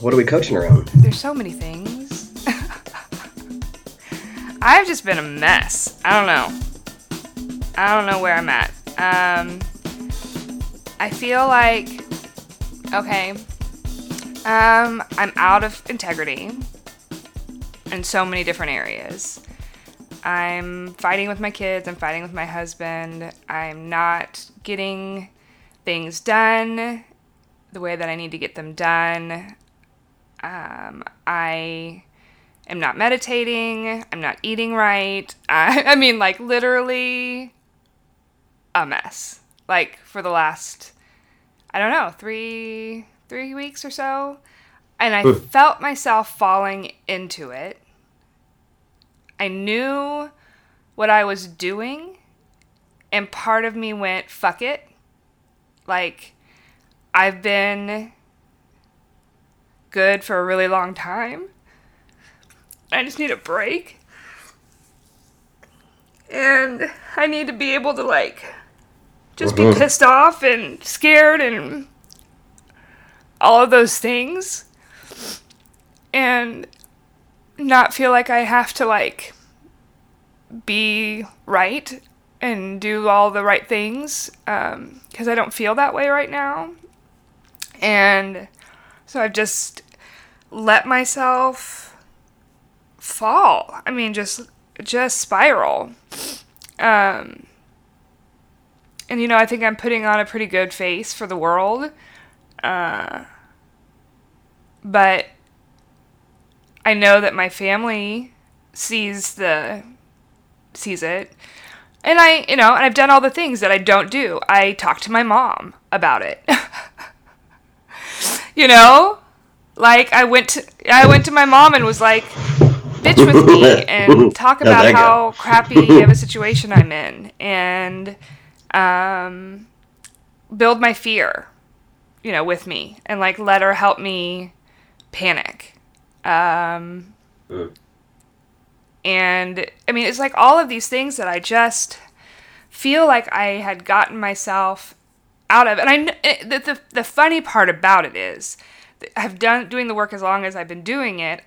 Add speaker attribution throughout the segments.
Speaker 1: What are we coaching around?
Speaker 2: There's so many things. I've just been a mess. I don't know. I don't know where I'm at. Um, I feel like, okay, um, I'm out of integrity in so many different areas. I'm fighting with my kids, I'm fighting with my husband, I'm not getting things done the way that I need to get them done. Um, I am not meditating, I'm not eating right. I, I mean, like, literally a mess. Like, for the last, I don't know, three, three weeks or so. And I felt myself falling into it I knew what I was doing, and part of me went, fuck it. Like, I've been good for a really long time. I just need a break. And I need to be able to, like, just be pissed off and scared and all of those things. And not feel like I have to like be right and do all the right things because um, I don't feel that way right now. And so I've just let myself fall. I mean, just just spiral. Um, and you know, I think I'm putting on a pretty good face for the world. Uh, but I know that my family sees the sees it. And I, you know, and I've done all the things that I don't do. I talk to my mom about it. you know? Like I went to I went to my mom and was like bitch with me and talk about how crappy of a situation I'm in and um build my fear, you know, with me and like let her help me panic um, mm. And I mean, it's like all of these things that I just feel like I had gotten myself out of. And I the, the, the funny part about it is, I've done doing the work as long as I've been doing it.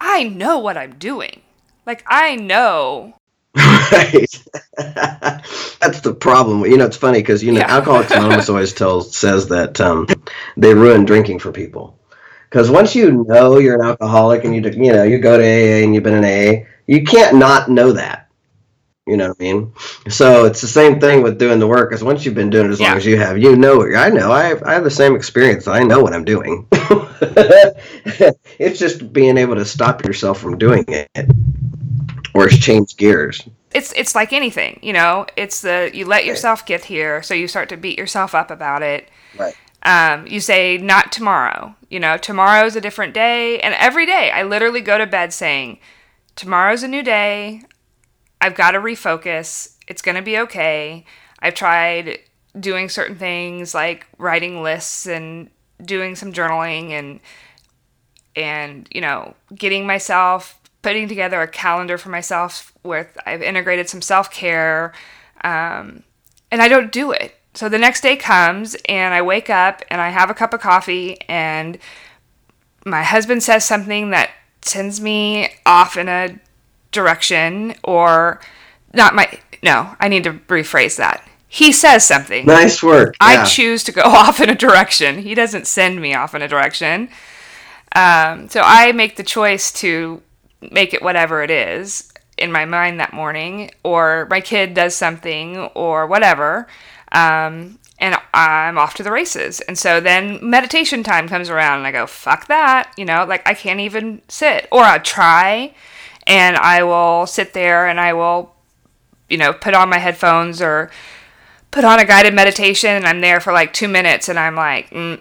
Speaker 2: I know what I'm doing. Like I know.
Speaker 1: Right. That's the problem. You know, it's funny because you know, yeah. Alcoholics Anonymous always tells says that um, they ruin drinking for people. Because once you know you're an alcoholic and you you know you go to AA and you've been in AA, you can't not know that. You know what I mean? So it's the same thing with doing the work. Because once you've been doing it as yeah. long as you have, you know. I know. I have, I have the same experience. I know what I'm doing. it's just being able to stop yourself from doing it, or change gears.
Speaker 2: It's it's like anything, you know. It's the you let yourself get here, so you start to beat yourself up about it.
Speaker 1: Right
Speaker 2: um, you say, not tomorrow. You know, tomorrow's a different day. And every day I literally go to bed saying, tomorrow's a new day. I've got to refocus. It's going to be okay. I've tried doing certain things like writing lists and doing some journaling and and you know getting myself putting together a calendar for myself with I've integrated some self-care um, and I don't do it so the next day comes and I wake up and I have a cup of coffee and my husband says something that sends me off in a direction or not my no, I need to rephrase that. He says something.
Speaker 1: Nice work.
Speaker 2: Yeah. I choose to go off in a direction. He doesn't send me off in a direction. Um, so I make the choice to make it whatever it is in my mind that morning, or my kid does something, or whatever. Um, and I'm off to the races. And so then meditation time comes around and I go, fuck that. You know, like I can't even sit. Or I try and I will sit there and I will, you know, put on my headphones or put on a guided meditation and I'm there for like two minutes and I'm like, mm,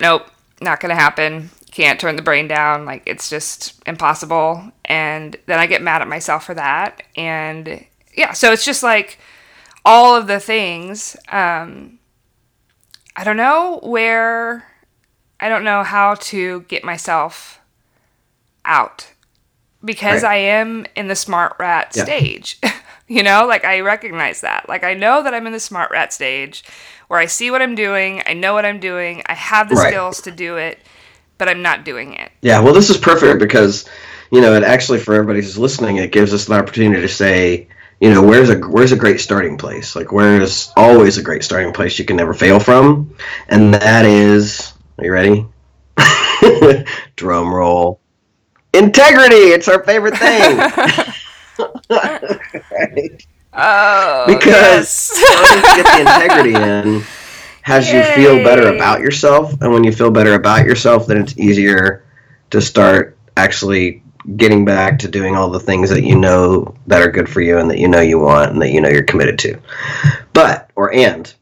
Speaker 2: nope, not going to happen. Can't turn the brain down. Like it's just impossible. And then I get mad at myself for that. And yeah, so it's just like, all of the things. Um, I don't know where, I don't know how to get myself out because right. I am in the smart rat yeah. stage. you know, like I recognize that. Like I know that I'm in the smart rat stage where I see what I'm doing, I know what I'm doing, I have the right. skills to do it, but I'm not doing it.
Speaker 1: Yeah, well, this is perfect because you know, and actually for everybody who's listening, it gives us an opportunity to say, you know, where's a where's a great starting place? Like where's always a great starting place you can never fail from, and that is, are you ready? Drum roll. Integrity. It's our favorite thing.
Speaker 2: right. Oh,
Speaker 1: because yes. get the integrity in has Yay. you feel better about yourself, and when you feel better about yourself, then it's easier to start actually getting back to doing all the things that you know that are good for you and that you know you want and that you know you're committed to. But or and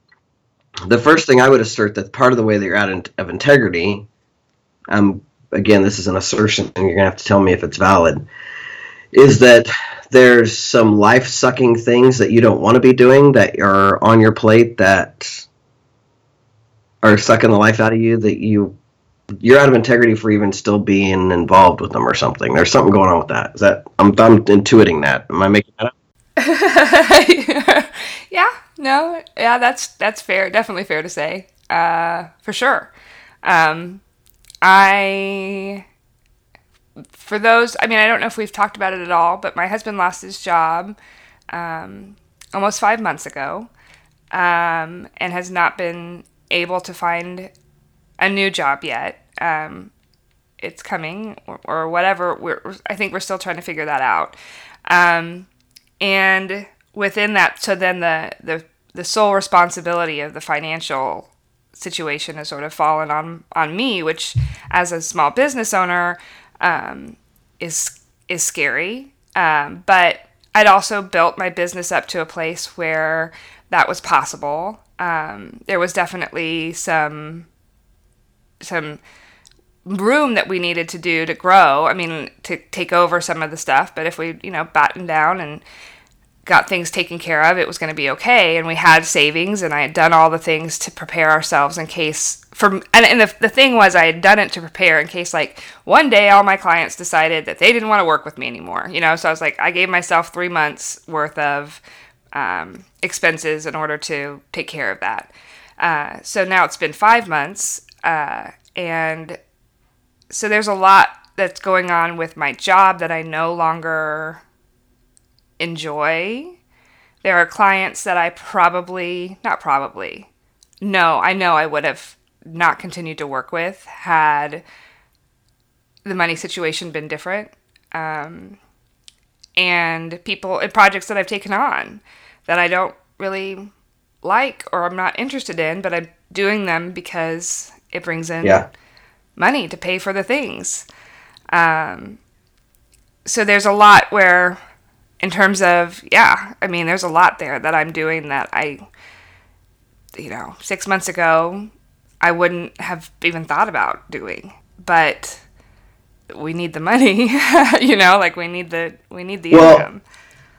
Speaker 1: the first thing I would assert that part of the way that you're out of integrity, um, again, this is an assertion, and you're gonna have to tell me if it's valid, is that there's some life sucking things that you don't want to be doing that are on your plate that are sucking the life out of you that you you're out of integrity for even still being involved with them or something. There's something going on with that. Is that I'm I'm intuiting that. Am I making that
Speaker 2: up? yeah, no, yeah, that's that's fair. Definitely fair to say. Uh, for sure. Um, I for those, I mean, I don't know if we've talked about it at all, but my husband lost his job um, almost five months ago um, and has not been able to find a new job yet. Um, it's coming or, or whatever. We're, I think we're still trying to figure that out. Um, and within that, so then the, the, the sole responsibility of the financial situation has sort of fallen on, on me, which as a small business owner um, is, is scary. Um, but I'd also built my business up to a place where that was possible. Um, there was definitely some some room that we needed to do to grow. I mean, to take over some of the stuff. But if we, you know, batten down and got things taken care of, it was going to be okay. And we had savings, and I had done all the things to prepare ourselves in case. For and, and the, the thing was, I had done it to prepare in case, like, one day all my clients decided that they didn't want to work with me anymore. You know, so I was like, I gave myself three months worth of um, expenses in order to take care of that. Uh, so now it's been five months, uh, and so there's a lot that's going on with my job that I no longer enjoy. There are clients that I probably, not probably, no, I know I would have not continued to work with had the money situation been different. Um, and people and projects that I've taken on that I don't really like or I'm not interested in, but I'm doing them because it brings in yeah. money to pay for the things. Um, so there's a lot where, in terms of, yeah, I mean, there's a lot there that I'm doing that I, you know, six months ago, I wouldn't have even thought about doing. But we need the money, you know, like we need the we need the well, income.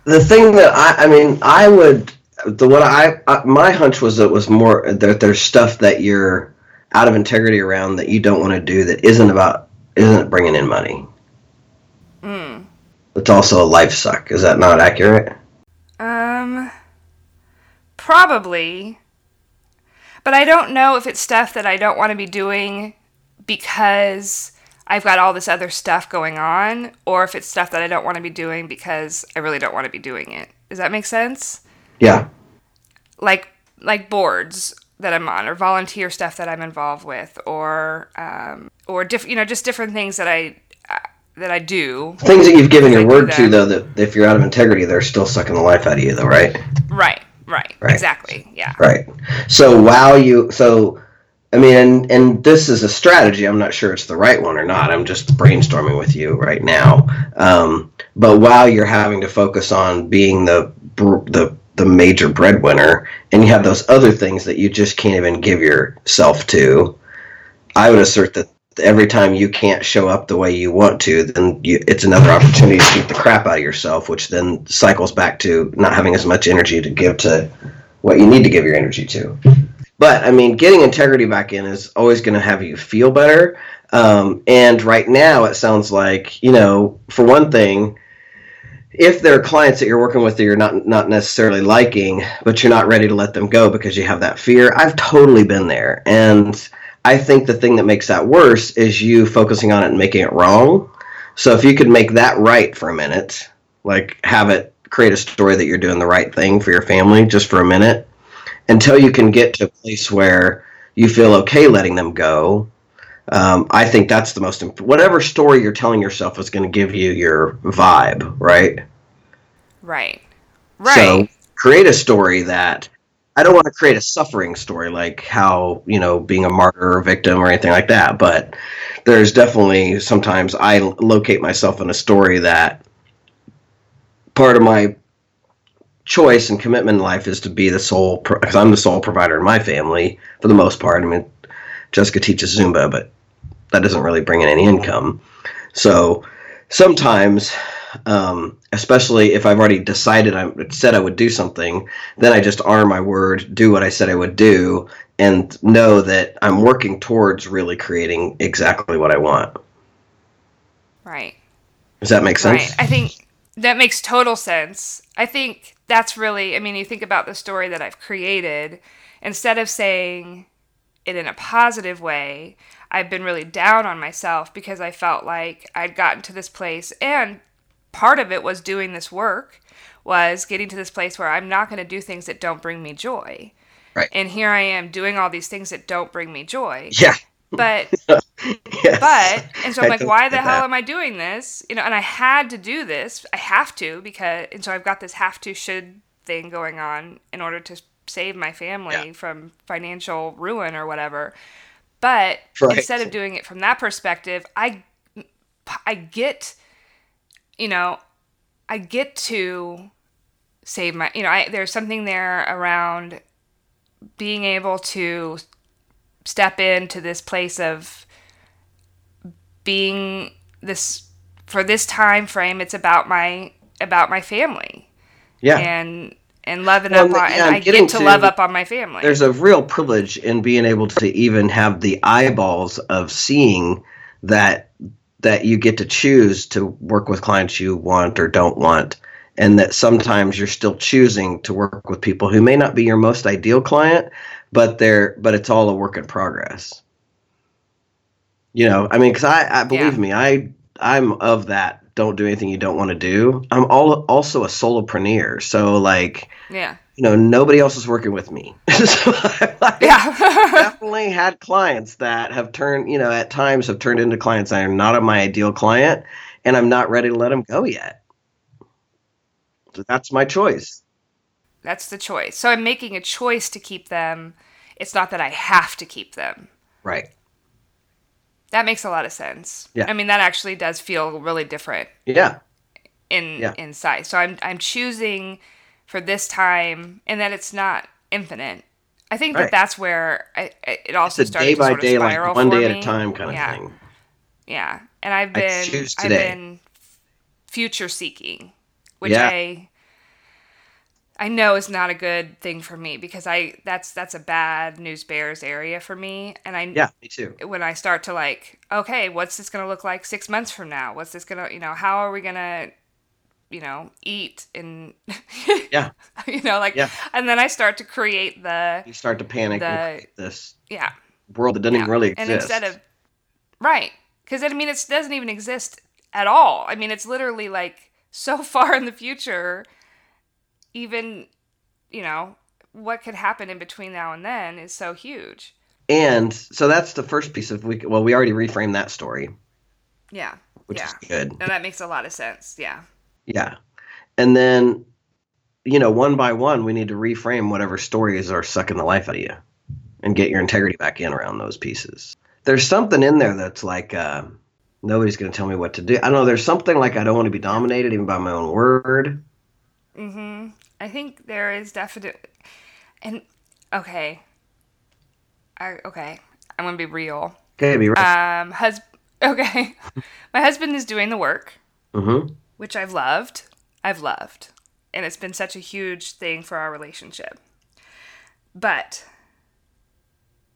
Speaker 1: The thing that I, I mean, I would the what I, I my hunch was that was more that there's stuff that you're out of integrity around that you don't want to do that isn't about isn't bringing in money. It's also a life suck. Is that not accurate?
Speaker 2: Um, probably. But I don't know if it's stuff that I don't want to be doing because I've got all this other stuff going on, or if it's stuff that I don't want to be doing because I really don't want to be doing it. Does that make sense?
Speaker 1: Yeah.
Speaker 2: Like like boards that I'm on, or volunteer stuff that I'm involved with, or um, or different, you know, just different things that I that I do.
Speaker 1: Things that you've given your word to, though, that if you're out of integrity, they're still sucking the life out of you, though, right?
Speaker 2: Right. Right. right. Exactly. Yeah.
Speaker 1: Right. So while you so. I mean, and, and this is a strategy. I'm not sure it's the right one or not. I'm just brainstorming with you right now. Um, but while you're having to focus on being the the the major breadwinner and you have those other things that you just can't even give yourself to i would assert that every time you can't show up the way you want to then you, it's another opportunity to beat the crap out of yourself which then cycles back to not having as much energy to give to what you need to give your energy to. But i mean getting integrity back in is always going to have you feel better. Um, and right now it sounds like you know for one thing if there are clients that you're working with that you're not not necessarily liking, but you're not ready to let them go because you have that fear, I've totally been there, and I think the thing that makes that worse is you focusing on it and making it wrong. So if you could make that right for a minute, like have it create a story that you're doing the right thing for your family just for a minute until you can get to a place where you feel okay letting them go. Um, I think that's the most imp- whatever story you're telling yourself is going to give you your vibe, right?
Speaker 2: Right. Right.
Speaker 1: So create a story that I don't want to create a suffering story like how, you know, being a martyr or victim or anything like that, but there's definitely sometimes I locate myself in a story that part of my choice and commitment in life is to be the sole because I'm the sole provider in my family for the most part. I mean, Jessica teaches Zumba, but that doesn't really bring in any income. So sometimes um, especially if I've already decided I said I would do something, then I just honor my word, do what I said I would do, and know that I'm working towards really creating exactly what I want.
Speaker 2: Right.
Speaker 1: Does that make sense?
Speaker 2: Right. I think that makes total sense. I think that's really, I mean, you think about the story that I've created, instead of saying it in a positive way, I've been really down on myself because I felt like I'd gotten to this place and part of it was doing this work was getting to this place where I'm not going to do things that don't bring me joy.
Speaker 1: Right.
Speaker 2: And here I am doing all these things that don't bring me joy.
Speaker 1: Yeah.
Speaker 2: But
Speaker 1: yes.
Speaker 2: but and so I'm
Speaker 1: I
Speaker 2: like, why the hell
Speaker 1: that.
Speaker 2: am I doing this? You know, and I had to do this. I have to because and so I've got this have to should thing going on in order to save my family
Speaker 1: Yeah.
Speaker 2: from financial ruin or whatever. But
Speaker 1: Right.
Speaker 2: instead of doing it from that perspective, I I get you know, I get to save my, you know, I, there's something there around being able to step into this place of being this for this time frame. It's about my about my family
Speaker 1: Yeah.
Speaker 2: and and loving
Speaker 1: Well,
Speaker 2: up on,
Speaker 1: yeah,
Speaker 2: and I get to,
Speaker 1: to-
Speaker 2: love up on my family.
Speaker 1: There's a real privilege in being able to even have the eyeballs of seeing that that you get to choose to work with clients you want or don't want. And that sometimes you're still choosing to work with people who may not be your most ideal client but they're but it's all a work in progress. You know i mean because I, I believe
Speaker 2: Yeah.
Speaker 1: me i i'm of that don't do anything you don't want to do. I'm all, also a solopreneur so like
Speaker 2: yeah,
Speaker 1: you know nobody else is working with me so I, like,
Speaker 2: yeah,
Speaker 1: definitely had clients that have turned, you know, at times have turned into clients that are not my ideal client, and I'm not ready to let them go yet. So that's my choice.
Speaker 2: that's the choice. So I'm making a choice to keep them. It's not that I have to keep them.
Speaker 1: Right.
Speaker 2: That makes a lot of sense.
Speaker 1: Yeah.
Speaker 2: I mean, that actually does feel really different
Speaker 1: Yeah.
Speaker 2: in
Speaker 1: Yeah.
Speaker 2: inside. So I'm I'm choosing for this time, and that it's not infinite. I think
Speaker 1: Right.
Speaker 2: that that's where I, it also
Speaker 1: It's a
Speaker 2: started
Speaker 1: day
Speaker 2: to
Speaker 1: by
Speaker 2: sort of
Speaker 1: day,
Speaker 2: spiral
Speaker 1: like one day at
Speaker 2: me.
Speaker 1: a time kind of thing.
Speaker 2: Yeah, and I've been I've been future seeking, which
Speaker 1: Yeah.
Speaker 2: I I know is not a good thing for me because I that's that's a bad news bears area for me, and I
Speaker 1: Yeah, me too.
Speaker 2: when I start to like, okay, what's this going to look like six months from now? What's this going to, you know, how are we going to, you know, eat and,
Speaker 1: Yeah.
Speaker 2: you know, like,
Speaker 1: Yeah.
Speaker 2: and then I start to create the,
Speaker 1: You start to panic
Speaker 2: The-
Speaker 1: this
Speaker 2: yeah,
Speaker 1: world that doesn't
Speaker 2: yeah.
Speaker 1: even really exist.
Speaker 2: And instead of, right. Cause I mean, it doesn't even exist at all. I mean, it's literally like so far in the future, even, you know, what could happen in between now and then is so huge.
Speaker 1: and so that's the first piece of we. Well, we already reframed that story,
Speaker 2: Yeah.
Speaker 1: which
Speaker 2: Yeah.
Speaker 1: is good.
Speaker 2: And that makes a lot of sense. Yeah.
Speaker 1: Yeah. And then, you know, one by one, we need to reframe whatever stories are sucking the life out of you and get your integrity back in around those pieces. There's something in there that's like, uh, nobody's going to tell me what to do. I don't know. There's something like I don't want to be dominated even by my own word.
Speaker 2: hmm I think there is definitely, and okay, I okay, I'm gonna be real.
Speaker 1: Okay, be right.
Speaker 2: Um, hus- okay, my husband is doing the work,
Speaker 1: mm-hmm.
Speaker 2: Which I've loved. I've loved, and it's been such a huge thing for our relationship. But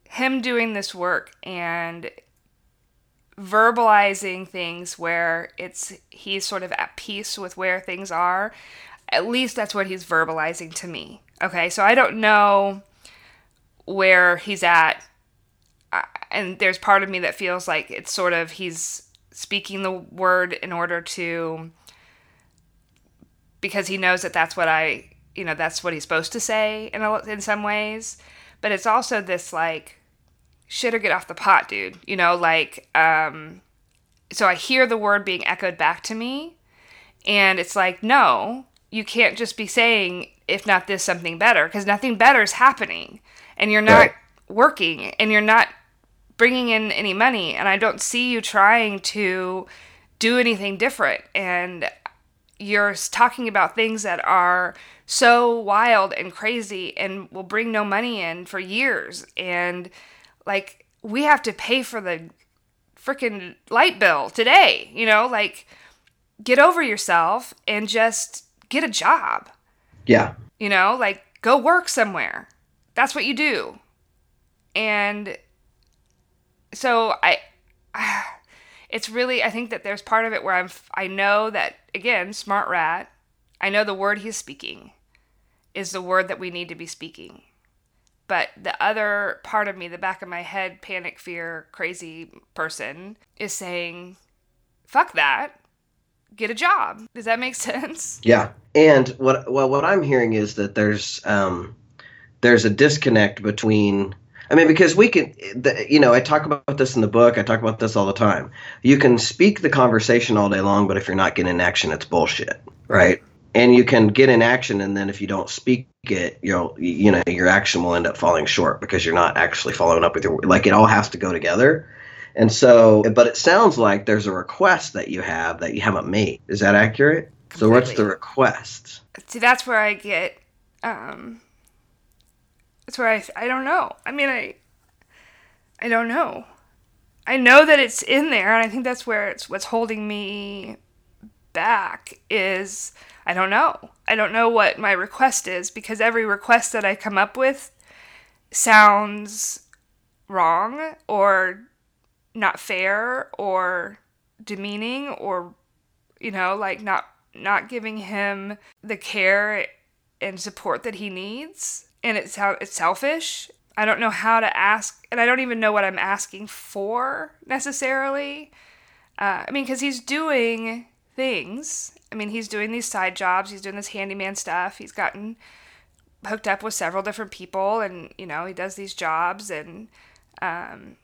Speaker 2: him doing this work and verbalizing things where it's he's sort of at peace with where things are at least that's what he's verbalizing to me okay so i don't know where he's at and there's part of me that feels like it's sort of he's speaking the word in order to because he knows that that's what I, you know, that's what he's supposed to say in a, in some ways. But it's also this like shit or get off the pot, dude. You know, like um so I hear the word being echoed back to me and it's like, no, you can't just be saying if not this something better because nothing better is happening and you're not right. working and you're not bringing in any money and I don't see you trying to do anything different and you're talking about things that are so wild and crazy and will bring no money in for years. And like we have to pay for the freaking light bill today you know? Like get over yourself and just get a job.
Speaker 1: Yeah.
Speaker 2: You know? Like go work somewhere. That's what you do. And so i it's really I think that there's part of it where I'm I know that again, smart rat, I know the word he's speaking is the word that we need to be speaking. But the other part of me, the back of my head, panic, fear, crazy person, is saying, fuck that. Get a job. Does that make sense?
Speaker 1: Yeah. And what well what I'm hearing is that there's um there's a disconnect between I mean, because we can, you know, I talk about this in the book. I talk about this all the time. You can speak the conversation all day long, but if you're not getting action, it's bullshit, right? And you can get in action, and then if you don't speak it, you'll, you know, your action will end up falling short because you're not actually following up with your, like, it all has to go together. And so, but it sounds like there's a request that you have that you haven't made. Is that accurate? Completely. So, what's the request?
Speaker 2: See, that's where I get, um, that's where I I don't know. I mean, I I don't know. I know that it's in there, and I think that's where it's what's holding me back is I don't know. I don't know what my request is because every request that I come up with sounds wrong or not fair or demeaning or you know like not not giving him the care and support that he needs and it's how it's selfish. I don't know how to ask, and I don't even know what I'm asking for necessarily. Uh, I mean, because he's doing things. I mean, he's doing these side jobs. He's doing this handyman stuff. He's gotten hooked up with several different people, and you know, he does these jobs and um,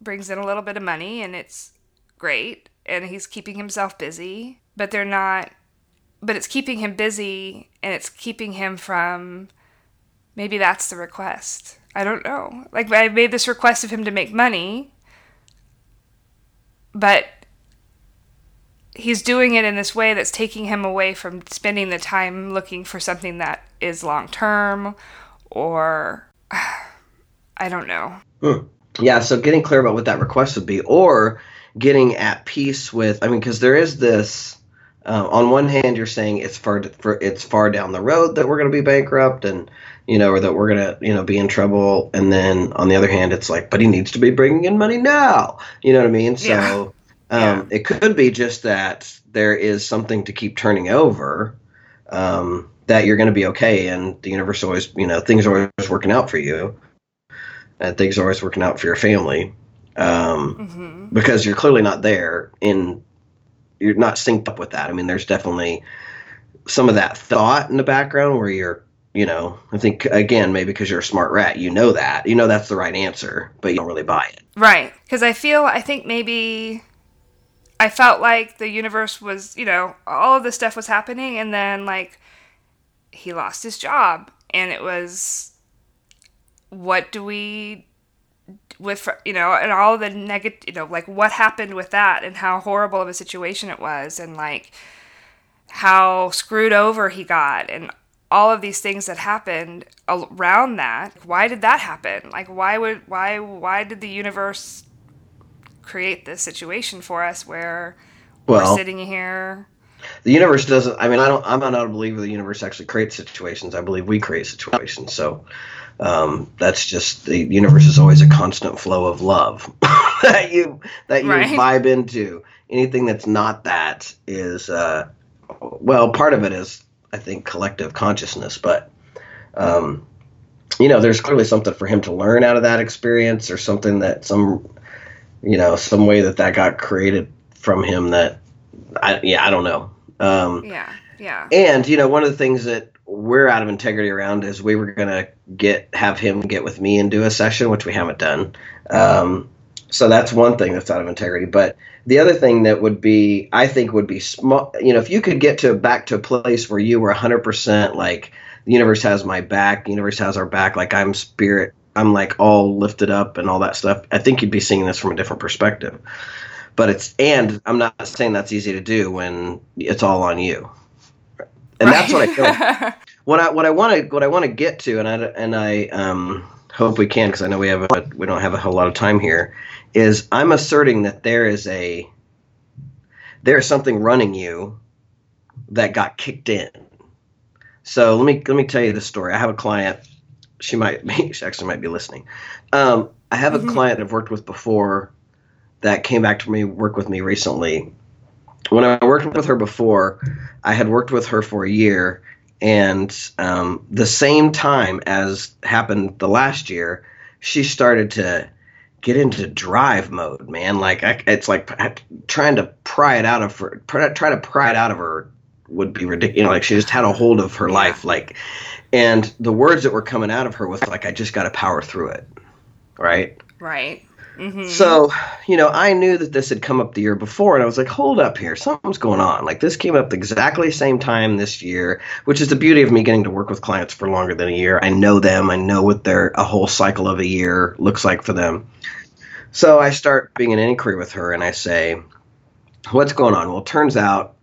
Speaker 2: brings in a little bit of money, and it's great. And he's keeping himself busy, but they're not. But it's keeping him busy, and it's keeping him from Maybe that's the request. I don't know. Like, I made this request of him to make money, but he's doing it in this way that's taking him away from spending the time looking for something that is long term or I don't know.
Speaker 1: Hmm. Yeah, so getting clear about what that request would be, or getting at peace with, I mean, because there is this. Uh, on one hand, you're saying it's far, it's far down the road that we're going to be bankrupt, and you know, or that we're gonna, you know, be in trouble. And then on the other hand, it's like, but he needs to be bringing in money now. You know what I mean? So yeah. Um, yeah. it could be just that there is something to keep turning over. Um, that you're going to be okay, and the universe always, you know, things are always working out for you, and things are always working out for your family, um, mm-hmm. because you're clearly not there in, you're not synced up with that. I mean, there's definitely some of that thought in the background where you're you know, I think again, maybe because you're a smart rat, you know that. You know that's the right answer, but you don't really buy it.
Speaker 2: Right. Because I feel, I think maybe I felt like the universe was, you know, all of this stuff was happening, and then, like, he lost his job, and it was, what do we, with, you know, and all the negative, you know, like, what happened with that, and how horrible of a situation it was, and, like, how screwed over he got, and all of these things that happened around that why did that happen? Like why would why why did the universe create this situation for us where well, we're sitting here?
Speaker 1: the universe doesn't i mean i don't i'm not a believer the universe actually creates situations. I believe we create situations. So um, that's just the universe is always a constant flow of love that you that you right. vibe into. Anything that's not that is uh, well part of it is I think collective consciousness, but um, you know, there's clearly something for him to learn out of that experience, or something that some, you know, some way that that got created from him that, I yeah, I don't know. Um,
Speaker 2: yeah, yeah.
Speaker 1: And you know, one of the things that we're out of integrity around is we were gonna get have him get with me and do a session, which we haven't done. Um, so that's one thing that's out of integrity. But the other thing that would be, I think, would be small. You know, if you could get to back to a place where you were 100% like the universe has my back, the universe has our back, like I'm spirit, I'm like all lifted up and all that stuff. I think you'd be seeing this from a different perspective. But it's and I'm not saying that's easy to do when it's all on you. And right. that's what I feel. what I what I want to what I want to get to, and I and I um, hope we can because I know we have a, we don't have a whole lot of time here. Is I'm asserting that there is a there is something running you that got kicked in. So let me let me tell you the story. I have a client. She might be, she actually might be listening. Um, I have a mm-hmm. client I've worked with before that came back to me work with me recently. When I worked with her before, I had worked with her for a year, and um, the same time as happened the last year, she started to get into drive mode, man. Like I, it's like trying to pry it out of her, try to pry it out of her would be ridiculous. You know, like she just had a hold of her life, like, and the words that were coming out of her was like, "I just got to power through it," right?
Speaker 2: Right.
Speaker 1: Mm-hmm. So, you know, I knew that this had come up the year before, and I was like, hold up here, something's going on. Like, this came up exactly the same time this year, which is the beauty of me getting to work with clients for longer than a year. I know them, I know what their a whole cycle of a year looks like for them. So I start being an inquiry with her, and I say, what's going on? Well, it turns out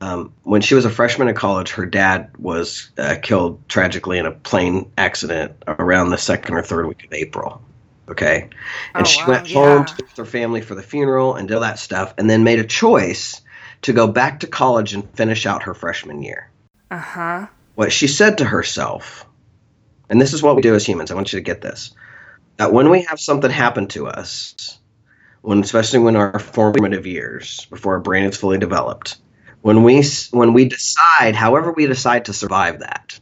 Speaker 1: um, when she was a freshman in college, her dad was uh, killed tragically in a plane accident around the second or third week of April. Okay. And oh, she wow. went home yeah. to her family for the funeral and did all that stuff, and then made a choice to go back to college and finish out her freshman year.
Speaker 2: Uh huh.
Speaker 1: What she said to herself, and this is what we do as humans, I want you to get this that when we have something happen to us, when especially when our formative years, before our brain is fully developed, when we when we decide, however we decide to survive that,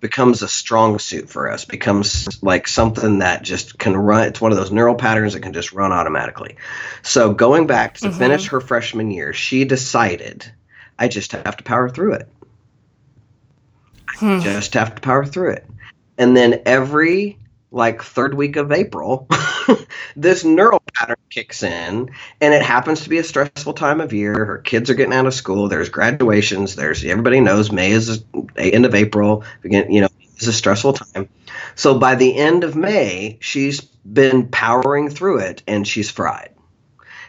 Speaker 1: becomes a strong suit for us, becomes like something that just can run. It's one of those neural patterns that can just run automatically. So going back to mm-hmm. finish her freshman year, she decided, I just have to power through it. Hmm. I just have to power through it. And then every like third week of April, this neural pattern kicks in, and it happens to be a stressful time of year. Her kids are getting out of school. There's graduations. There's everybody knows May is the end of April. Begin, you know, is a stressful time. So by the end of May, she's been powering through it, and she's fried.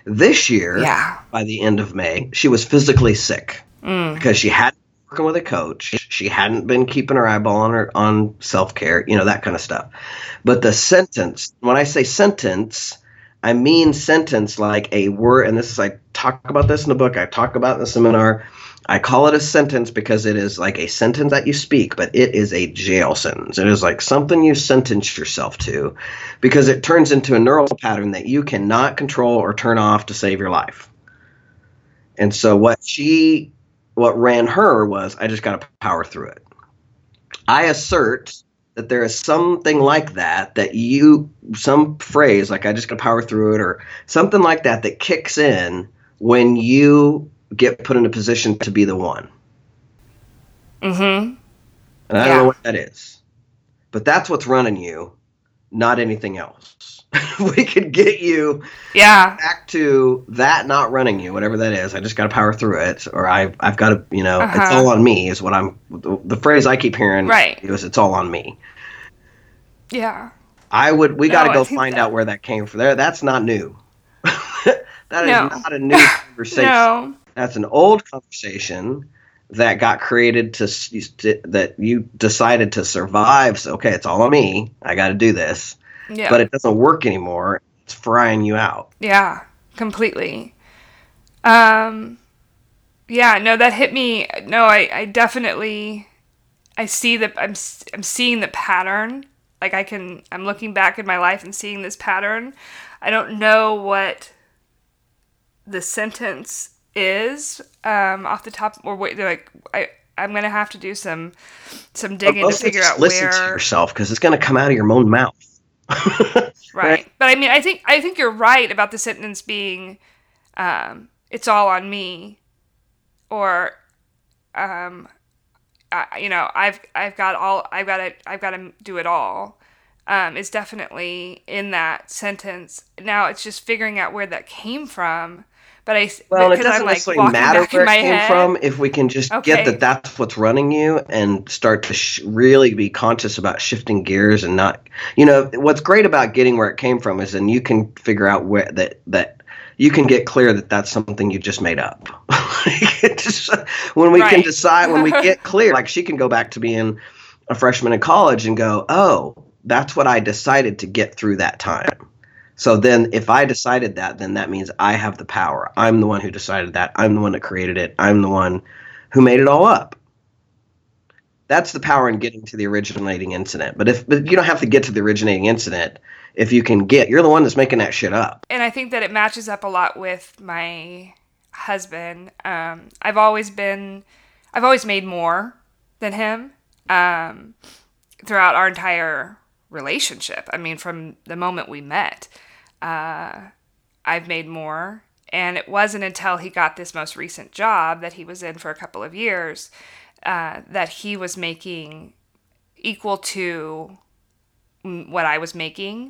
Speaker 1: This year,
Speaker 2: yeah.
Speaker 1: by the end of May, she was physically sick mm. because she had working with a coach. She hadn't been keeping her eyeball on her on self care, you know, that kind of stuff. But the sentence, when I say sentence, I mean sentence like a word, and this is I talk about this in the book. I talk about in the seminar. I call it a sentence because it is like a sentence that you speak, but it is a jail sentence. It is like something you sentence yourself to because it turns into a neural pattern that you cannot control or turn off to save your life. And so what she what ran her was I just got to power through it. I assert that there is something like that that you some phrase like I just got to power through it or something like that that kicks in when you get put in a position to be the one.
Speaker 2: Mhm.
Speaker 1: And I yeah. don't know what that is. But that's what's running you, not anything else. we could get you
Speaker 2: yeah.
Speaker 1: back to that not running you whatever that is. I just got to power through it or I've i've got to you know uh-huh. it's all on me is what i'm the, the phrase i keep hearing
Speaker 2: right.
Speaker 1: is it's all on me.
Speaker 2: Yeah.
Speaker 1: I would we no, got to go find that... out where that came from. There that's not new. That no. is not a new conversation. No. that's an old conversation that got created to, to that you decided to survive so okay it's all on me i got to do this yeah. but it doesn't work anymore. It's frying you out.
Speaker 2: Yeah, completely. Um, yeah, no, that hit me. No, I, I definitely, I see that I'm, I'm seeing the pattern. Like I can, I'm looking back in my life and seeing this pattern. I don't know what the sentence is um, off the top, or wait, like I, I'm gonna have to do some some digging to figure out
Speaker 1: listen to
Speaker 2: where.
Speaker 1: yourself because it's to come out of your own mouth.
Speaker 2: Right. But I mean, I think I think you're right about the sentence being, um, "It's all on me," or, um, I, you know, I've I've got all I've got to I've got to do it all. Um, is definitely in that sentence. Now it's just figuring out where that came from. But I
Speaker 1: Well, it doesn't
Speaker 2: I'm like
Speaker 1: necessarily matter where it came
Speaker 2: head.
Speaker 1: from if we can just
Speaker 2: Okay.
Speaker 1: get that that's what's running you and start to sh- really be conscious about shifting gears and not, you know, what's great about getting where it came from is then you can figure out where that that you can get clear that that's something you just made up. Just- when we can decide, when we get clear, like she can go back to being a freshman in college and go, oh, that's what I decided to get through that time. So then, if I decided that, then that means I have the power. I'm the one who decided that. I'm the one that created it. I'm the one who made it all up. That's the power in getting to the originating incident. But if but you don't have to get to the originating incident, if you can get, you're the one that's making that shit up.
Speaker 2: and I think that it matches up a lot with my husband. Um, I've always been, I've always made more than him um, throughout our entire relationship. I mean, from the moment we met, uh, I've made more. And it wasn't until he got this most recent job that he was in for a couple of years uh, that he was making equal to what I was making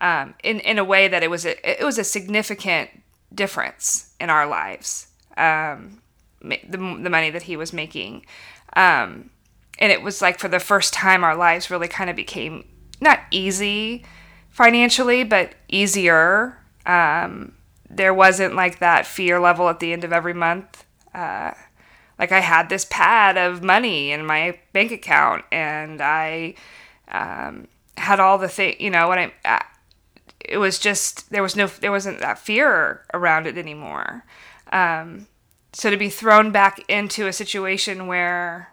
Speaker 2: um, in in a way that it was a it was a significant difference in our lives. Um, the the money that he was making, um, and it was like for the first time our lives really kind of became not easy financially, but easier. Um, there wasn't like that fear level at the end of every month. Uh, like I had this pad of money in my bank account, and I um, had all the thing, you know, when I, it was just there was no there wasn't that fear around it anymore. Um, so to be thrown back into a situation where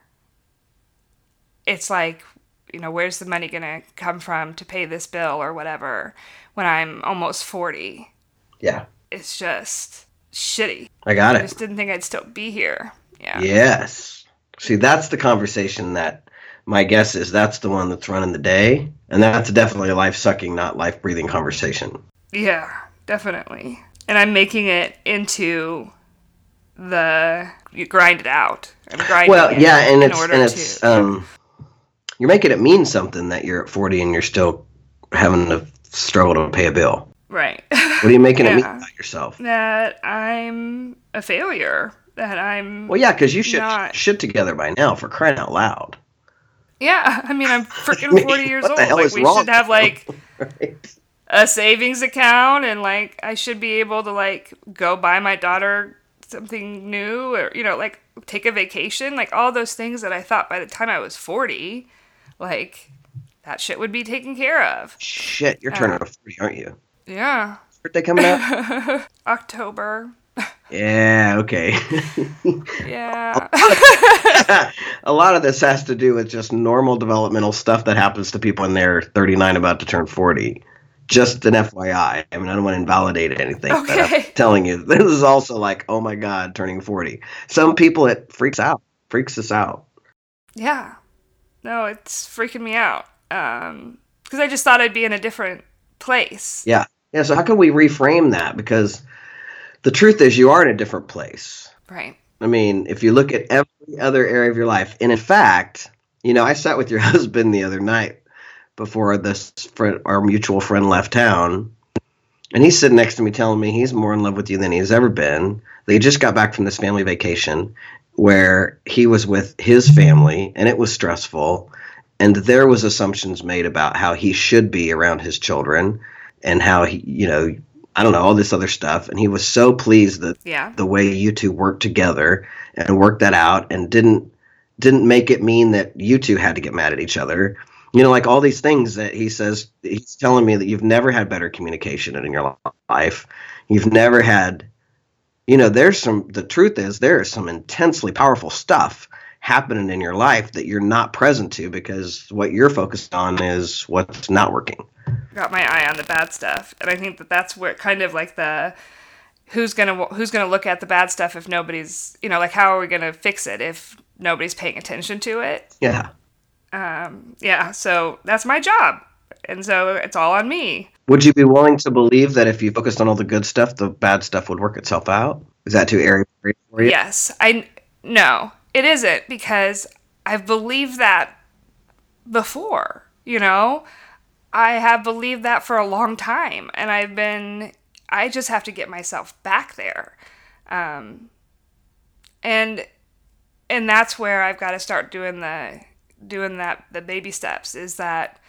Speaker 2: it's like, you know, where's the money gonna come from to pay this bill or whatever when I'm almost forty?
Speaker 1: Yeah,
Speaker 2: It's just shitty.
Speaker 1: I got
Speaker 2: I
Speaker 1: it.
Speaker 2: I just didn't think I'd still be here. Yeah.
Speaker 1: Yes. See, that's the conversation that my guess is that's the one that's running the day. And that's definitely a life sucking, not life breathing conversation.
Speaker 2: Yeah, definitely. And I'm making it into the you grind it out. I'm grinding
Speaker 1: Well,
Speaker 2: it
Speaker 1: yeah, and
Speaker 2: in
Speaker 1: it's
Speaker 2: order
Speaker 1: and it's
Speaker 2: to
Speaker 1: um, you're making it mean something that you're at 40 and you're still having to struggle to pay a bill.
Speaker 2: right
Speaker 1: What are you making it mean about yourself?
Speaker 2: that I'm a failure. That I'm
Speaker 1: Well, yeah, because you should
Speaker 2: Not-
Speaker 1: shit together by now for crying out loud.
Speaker 2: yeah. I mean, I'm freaking
Speaker 1: I mean,
Speaker 2: 40 years old. like we should have like
Speaker 1: Right?
Speaker 2: a savings account and like I should be able to like go buy my daughter something new or you know like take a vacation like all those things that I thought by the time I was 40 like that shit would be taken care of.
Speaker 1: Shit, you're turning uh, 40, aren't you?
Speaker 2: Yeah.
Speaker 1: Birthday coming up?
Speaker 2: October.
Speaker 1: yeah, okay.
Speaker 2: Yeah.
Speaker 1: a lot of this has to do with just normal developmental stuff that happens to people when they're 39 about to turn 40 just an fyi i mean i don't want to invalidate anything but i'm
Speaker 2: Okay.
Speaker 1: telling you this is also like oh my god turning 40 some people it freaks out freaks us out
Speaker 2: yeah. No, it's freaking me out. Um cuz I just thought I'd be in a different place.
Speaker 1: yeah yeah so how can we reframe that because the truth is you are in a different place
Speaker 2: Right.
Speaker 1: I mean, if you look at every other area of your life, and in fact, you know, I sat with your husband the other night before this friend, our mutual friend left town, and he's sitting next to me telling me he's more in love with you than he's ever been. They just got back from this family vacation where he was with his family, and it was stressful, and there was assumptions made about how he should be around his children, and how he, you know, I don't know all this other stuff, and he was so pleased that
Speaker 2: Yeah.
Speaker 1: the way you two worked together and worked that out and didn't didn't make it mean that you two had to get mad at each other. You know like all these things that he says he's telling me that you've never had better communication in your life. You've never had you know there's some the truth is there is some intensely powerful stuff happening in your life that you're not present to because what you're focused on is what's not working
Speaker 2: got my eye on the bad stuff and i think that that's where kind of like the who's gonna who's gonna look at the bad stuff if nobody's you know like how are we gonna fix it if nobody's paying attention to it.
Speaker 1: Yeah.
Speaker 2: Um, yeah, so that's my job. And so it's all on me.
Speaker 1: Would you be willing to believe that if you focused on all the good stuff, the bad stuff would work itself out? Is that too airy for you?
Speaker 2: Yes. I no, it isn't because I've believed that before, you know? I have believed that for a long time and I've been I just have to get myself back there. Um, and and that's where I've got to start doing the doing that the baby steps is that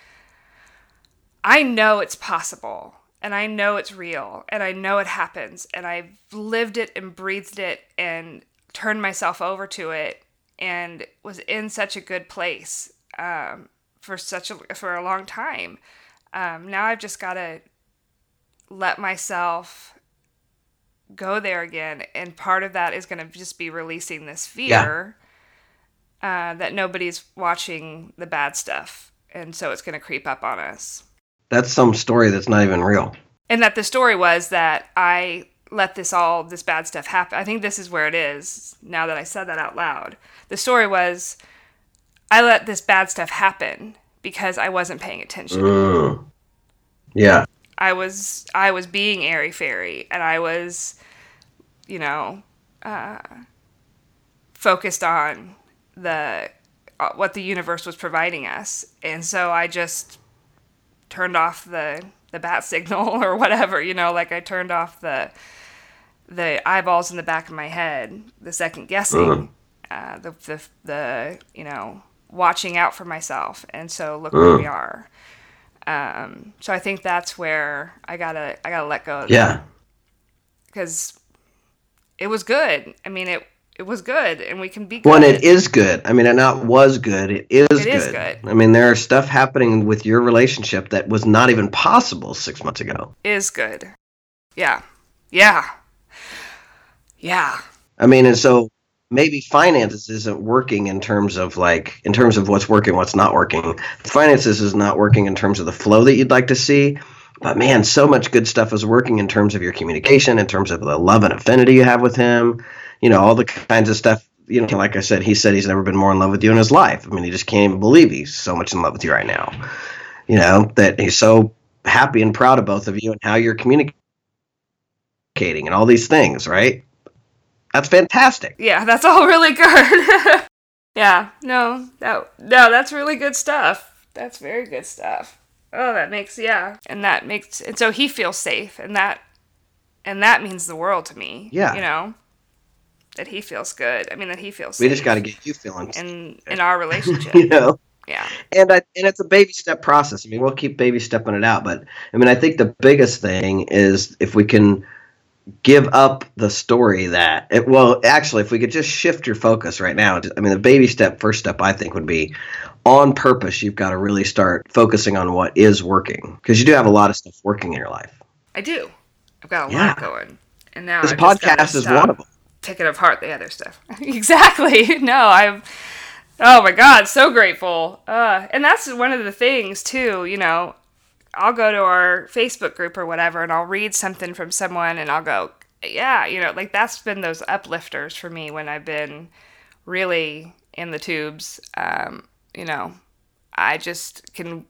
Speaker 2: I know it's possible and I know it's real and I know it happens and I've lived it and breathed it and turned myself over to it and was in such a good place um, for such a for a long time. Um, now I've just got to let myself go there again, and part of that is going to just be releasing this fear yeah. uh, that nobody's watching the bad stuff, and so it's going to creep up on us.
Speaker 1: That's some story that's not even real.
Speaker 2: And that the story was that I let this all this bad stuff happen. I think this is where it is now that I said that out loud. The story was I let this bad stuff happen because I wasn't paying attention.
Speaker 1: Mm. Yeah.
Speaker 2: I was I was being airy fairy and I was, you know, uh, focused on the uh, what the universe was providing us, and so I just turned off the the bat signal or whatever, you know, like I turned off the the eyeballs in the back of my head, the second guessing, uh. uh, the, the the you know watching out for myself, and so look uh. where we are. Um, so I think that's where I gotta I gotta let go.
Speaker 1: yeah.
Speaker 2: Because it was good. I mean it it was good, and we can be.
Speaker 1: Good. When it is good, I mean, it not was good. It is. It good.
Speaker 2: is good.
Speaker 1: I mean, there are stuff happening with your relationship that was not even possible six months ago.
Speaker 2: Is good. Yeah. Yeah. Yeah.
Speaker 1: I mean, and so maybe finances isn't working in terms of like in terms of what's working what's not working finances is not working in terms of the flow that you'd like to see but man so much good stuff is working in terms of your communication in terms of the love and affinity you have with him you know all the kinds of stuff you know like i said he said he's never been more in love with you in his life i mean he just can't even believe he's so much in love with you right now you know that he's so happy and proud of both of you and how you're communicating and all these things right that's fantastic.
Speaker 2: Yeah, that's all really good. yeah, no, no, no, that's really good stuff. That's very good stuff. Oh, that makes yeah, and that makes and so he feels safe, and that and that means the world to me.
Speaker 1: Yeah,
Speaker 2: you know that he feels good. I mean that he feels.
Speaker 1: We just got to get you feeling
Speaker 2: in in our relationship.
Speaker 1: you know.
Speaker 2: Yeah.
Speaker 1: And I and it's a baby step process. I mean, we'll keep baby stepping it out, but I mean, I think the biggest thing is if we can give up the story that it, well actually if we could just shift your focus right now i mean the baby step first step i think would be on purpose you've got to really start focusing on what is working because you do have a lot of stuff working in your life
Speaker 2: i do i've got a yeah. lot going and now
Speaker 1: this podcast is one of them
Speaker 2: picking apart the other stuff. Exactly. No i'm oh my god so grateful. Uh, and that's one of the things too you know I'll go to our Facebook group or whatever and I'll read something from someone and I'll go, yeah, you know, like that's been those uplifters for me when I've been really in the tubes. Um, you know, I just can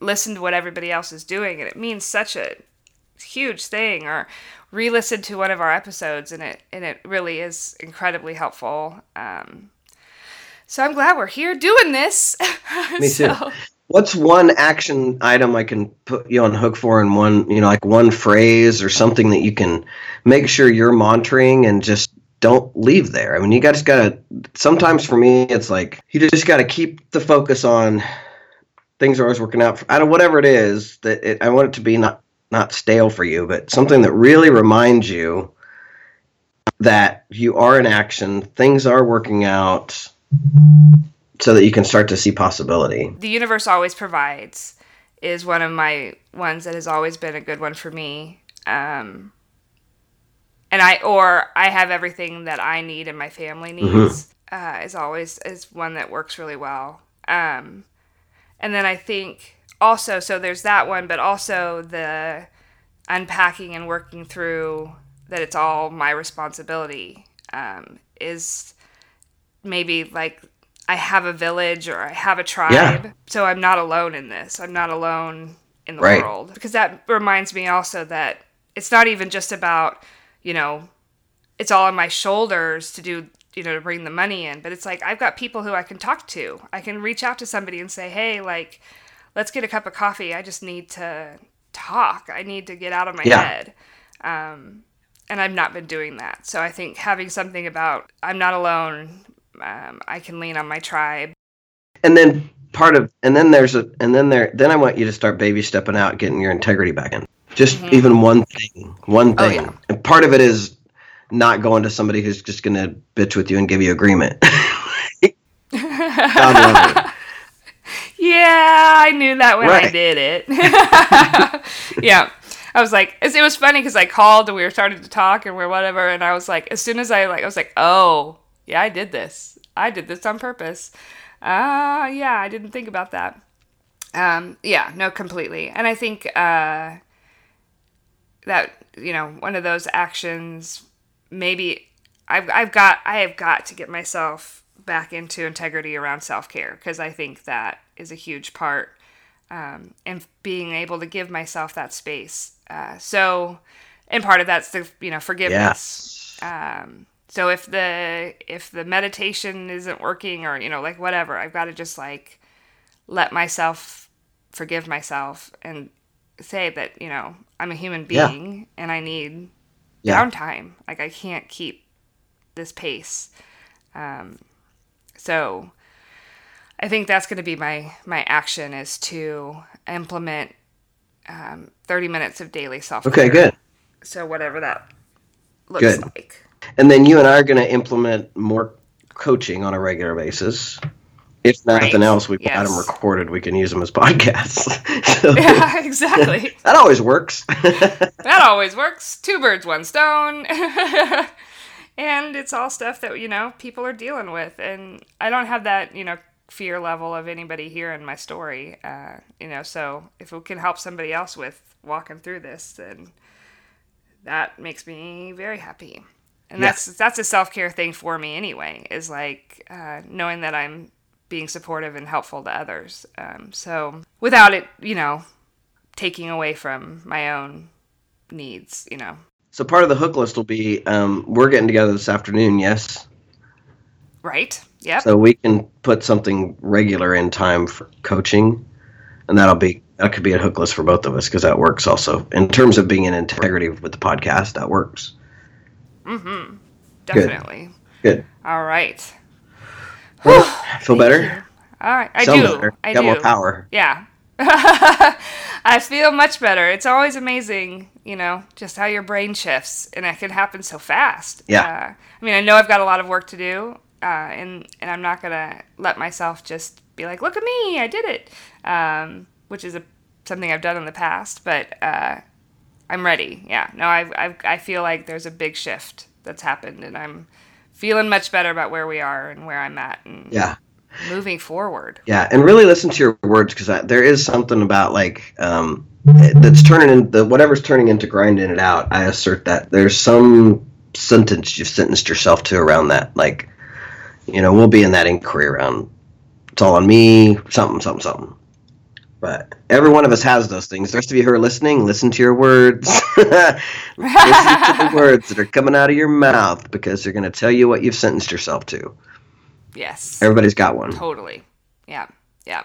Speaker 2: listen to what everybody else is doing and it means such a huge thing or re-listen to one of our episodes and it and it really is incredibly helpful. Um, so I'm glad we're here doing this.
Speaker 1: Me too. what's one action item I can put you on hook for in one, you know, like one phrase or something that you can make sure you're monitoring and just don't leave there. I mean, you guys got to, sometimes for me, it's like you just got to keep the focus on things are always working out. For, I don't, whatever it is that it, I want it to be not, not stale for you, but something that really reminds you that you are in action, things are working out so that you can start to see possibility.
Speaker 2: The universe always provides is one of my ones that has always been a good one for me. Um, and I or I have everything that I need and my family mm-hmm. needs mm-hmm. uh, is always is one that works really well. Um, and then I think also so there's that one, but also the unpacking and working through that it's all my responsibility um, is maybe like I have a village or I have a tribe.
Speaker 1: Yeah.
Speaker 2: So I'm not alone in this. I'm not alone in the
Speaker 1: Right.
Speaker 2: world. Because that reminds me also that it's not even just about, you know, it's all on my shoulders to do, you know, to bring the money in, but it's like I've got people who I can talk to. I can reach out to somebody and say, "Hey, like let's get a cup of coffee. I just need to talk. I need to get out of my
Speaker 1: Yeah.
Speaker 2: head." Um and I've not been doing that. So I think having something about I'm not alone, um, I can lean on my tribe.
Speaker 1: and then part of and then there's a and then there then I want you to start baby stepping out, getting your integrity back in. Just even one thing, one
Speaker 2: Mm-hmm. Oh,
Speaker 1: thing,
Speaker 2: yeah.
Speaker 1: and part of it is not going to somebody who's just going to bitch with you and give you agreement. God love it.
Speaker 2: Yeah, I knew that when I did it. yeah. I was like, it was funny because I called and we were starting to talk and we're whatever, and I was like, as soon as I like, I was like, oh, yeah, I did this. I did this on purpose. Ah, yeah, I didn't think about that. Um, yeah, no, completely. And I think uh, that you know one of those actions, maybe I've I've got I have got to get myself back into integrity around self care because I think that is a huge part um, and being able to give myself that space. Uh, so, and part of that's the you know forgiveness.
Speaker 1: Yes.
Speaker 2: Um, so if the if the meditation isn't working or you know like whatever, I've got to just like let myself forgive myself and say that you know I'm a human
Speaker 1: Yeah.
Speaker 2: being and I need
Speaker 1: Yeah.
Speaker 2: downtime. Like I can't keep this pace. Um, so I think that's going to be my my action is to implement um, 30 minutes of daily self care.
Speaker 1: Okay, good.
Speaker 2: So whatever that looks
Speaker 1: Good.
Speaker 2: like.
Speaker 1: And then you and I are going to implement more coaching on a regular basis. If nothing
Speaker 2: Right.
Speaker 1: else, we've got them recorded. We can use them as podcasts. So,
Speaker 2: Yeah, exactly.
Speaker 1: that always works.
Speaker 2: that always works. Two birds, one stone. And it's all stuff that, you know, people are dealing with. And I don't have that, you know, fear level of anybody hearing my story. Uh, you know, so if it can help somebody else with walking through this, then that makes me very happy. And
Speaker 1: Yeah.
Speaker 2: that's that's a self care thing for me anyway. Is like uh, knowing that I'm being supportive and helpful to others. Um, so without it, you know, taking away from my own needs, you know.
Speaker 1: So part of the hook list will be um, we're getting together this afternoon. Yes.
Speaker 2: Right? Yep.
Speaker 1: So we can put something regular in time for coaching, and that'll be that could be a hook list for both of us because that works also in terms of being in integrity with the podcast. That works. Mm-hmm.
Speaker 2: Definitely.
Speaker 1: Good.
Speaker 2: All right.
Speaker 1: Well, Feel better?
Speaker 2: All right. I
Speaker 1: Sound
Speaker 2: do.
Speaker 1: better.
Speaker 2: I
Speaker 1: Got
Speaker 2: do.
Speaker 1: more power.
Speaker 2: Yeah. I feel much better. It's always amazing, you know, just how your brain shifts, and it can happen so fast.
Speaker 1: Yeah.
Speaker 2: Uh, I mean, I know I've got a lot of work to do, uh, and and I'm not gonna let myself just be like, "Look at me, I did it," um, which is a something I've done in the past. But uh, I'm ready. Yeah. No, I I I feel like there's a big shift that's happened, and I'm feeling much better about where we are and where I'm at, and
Speaker 1: Yeah.
Speaker 2: Moving forward.
Speaker 1: Yeah, and really listen to your words because there is something about like um, that's turning in the whatever's turning into grinding it out. I assert that there's some sentence you've sentenced yourself to around that. Like, you know, we'll be in that inquiry around. It's all on me. Something, something, something. But every one of us has those things. The rest of you who are listening, listen to your words. listen to the words that are coming out of your mouth because they're going to tell you what you've sentenced yourself to.
Speaker 2: Yes.
Speaker 1: Everybody's got one.
Speaker 2: Totally. Yeah. Yeah.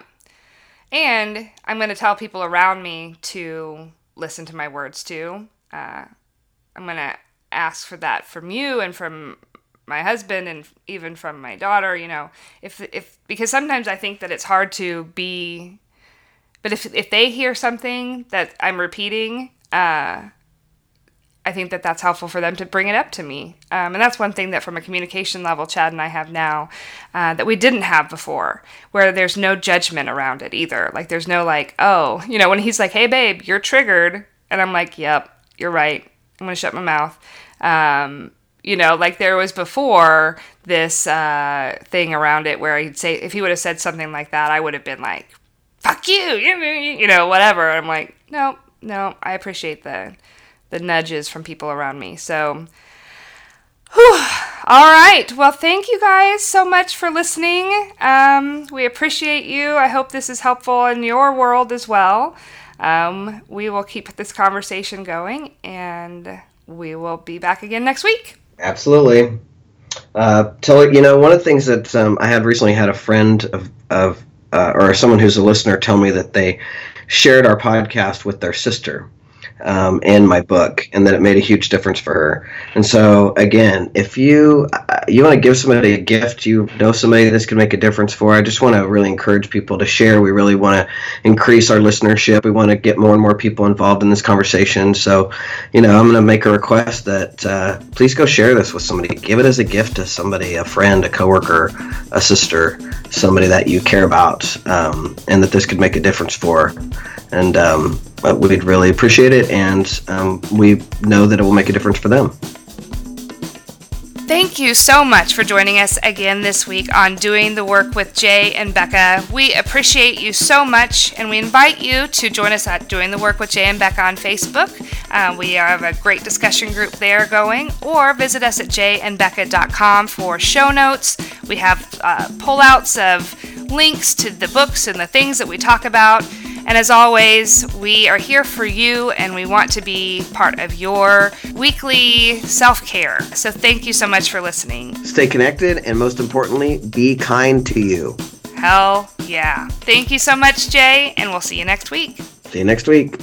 Speaker 2: And I'm going to tell people around me to listen to my words too. Uh, I'm going to ask for that from you and from my husband and even from my daughter, you know, if, if, because sometimes I think that it's hard to be, but if, if they hear something that I'm repeating, uh, I think that that's helpful for them to bring it up to me. Um, and that's one thing that, from a communication level, Chad and I have now uh, that we didn't have before, where there's no judgment around it either. Like, there's no, like, oh, you know, when he's like, hey, babe, you're triggered. And I'm like, yep, you're right. I'm going to shut my mouth. Um, you know, like there was before this uh, thing around it where he'd say, if he would have said something like that, I would have been like, fuck you, you know, whatever. I'm like, no, no, I appreciate the the nudges from people around me. So Whew. All right. Well, thank you guys so much for listening. Um, we appreciate you. I hope this is helpful in your world as well. Um, we will keep this conversation going and we will be back again next week.
Speaker 1: Absolutely. Uh, tell you know one of the things that um, I had recently had a friend of, of uh, or someone who's a listener tell me that they shared our podcast with their sister um, my book, and that it made a huge difference for her. And so, again, if you uh, you want to give somebody a gift, you know somebody this could make a difference for. I just want to really encourage people to share. We really want to increase our listenership. We want to get more and more people involved in this conversation. So, you know, I'm going to make a request that uh, please go share this with somebody. Give it as a gift to somebody, a friend, a coworker, a sister, somebody that you care about, um, and that this could make a difference for. And um, we'd really appreciate it, and um, we know that it will make a difference for them.
Speaker 2: Thank you so much for joining us again this week on Doing the Work with Jay and Becca. We appreciate you so much, and we invite you to join us at Doing the Work with Jay and Becca on Facebook. Uh, we have a great discussion group there going, or visit us at jayandbecca.com for show notes. We have uh, pullouts of links to the books and the things that we talk about. And as always, we are here for you and we want to be part of your weekly self care. So thank you so much for listening.
Speaker 1: Stay connected and most importantly, be kind to you.
Speaker 2: Hell yeah. Thank you so much, Jay, and we'll see you next week.
Speaker 1: See you next week.